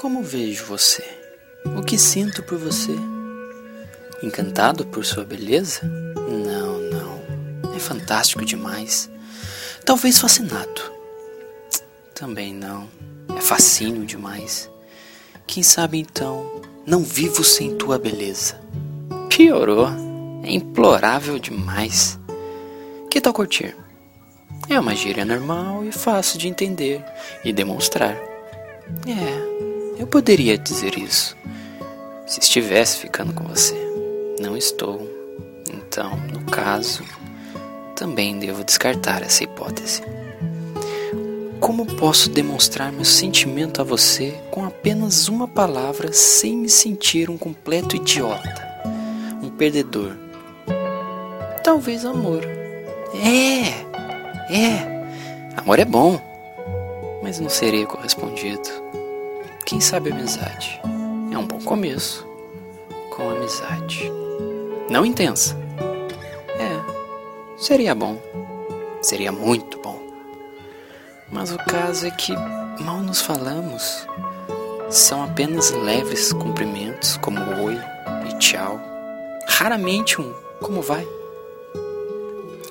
Como vejo você? O que sinto por você? Encantado por sua beleza? Não, não. É fantástico demais. Talvez fascinado. Também não. É fascínio demais. Quem sabe então, não vivo sem tua beleza. Piorou. É implorável demais. Que tal curtir? É uma gíria normal e fácil de entender e demonstrar. É, eu poderia dizer isso se estivesse ficando com você. Não estou. Então, no caso, também devo descartar essa hipótese. Como posso demonstrar meu sentimento a você com apenas uma palavra sem me sentir um completo idiota, um perdedor? Talvez amor. É, é, amor é bom, mas não serei correspondido. Quem sabe amizade? É um bom começo com amizade. Não intensa. É, seria bom. Seria muito bom. Mas o caso é que mal nos falamos. São apenas leves cumprimentos, como oi e tchau. Raramente um como vai.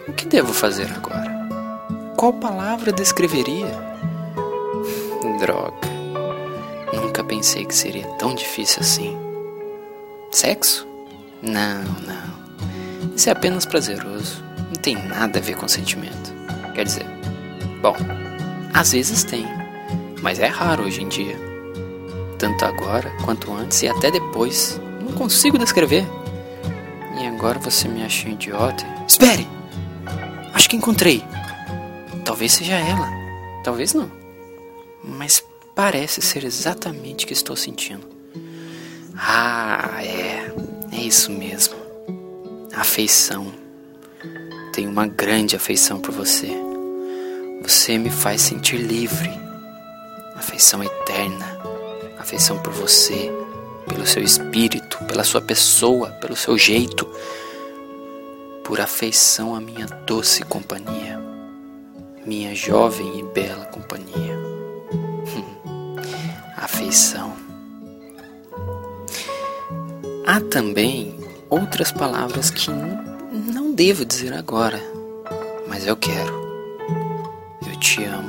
O que devo fazer agora? Qual palavra descreveria? Droga. Pensei que seria tão difícil assim. Sexo? Não, não. Isso é apenas prazeroso. Não tem nada a ver com sentimento. Quer dizer, bom, às vezes tem, mas é raro hoje em dia. Tanto agora quanto antes e até depois. Não consigo descrever. E agora você me acha um idiota? Espere! Acho que encontrei. Talvez seja ela. Talvez não. Mas parece ser exatamente o que estou sentindo. Ah, é. É isso mesmo. Afeição. Tenho uma grande afeição por você. Você me faz sentir livre. Afeição eterna. Afeição por você, pelo seu espírito, pela sua pessoa, pelo seu jeito. Por afeição à minha doce companhia. Minha jovem e bela companhia. Também outras palavras que não devo dizer agora, mas eu quero. Eu te amo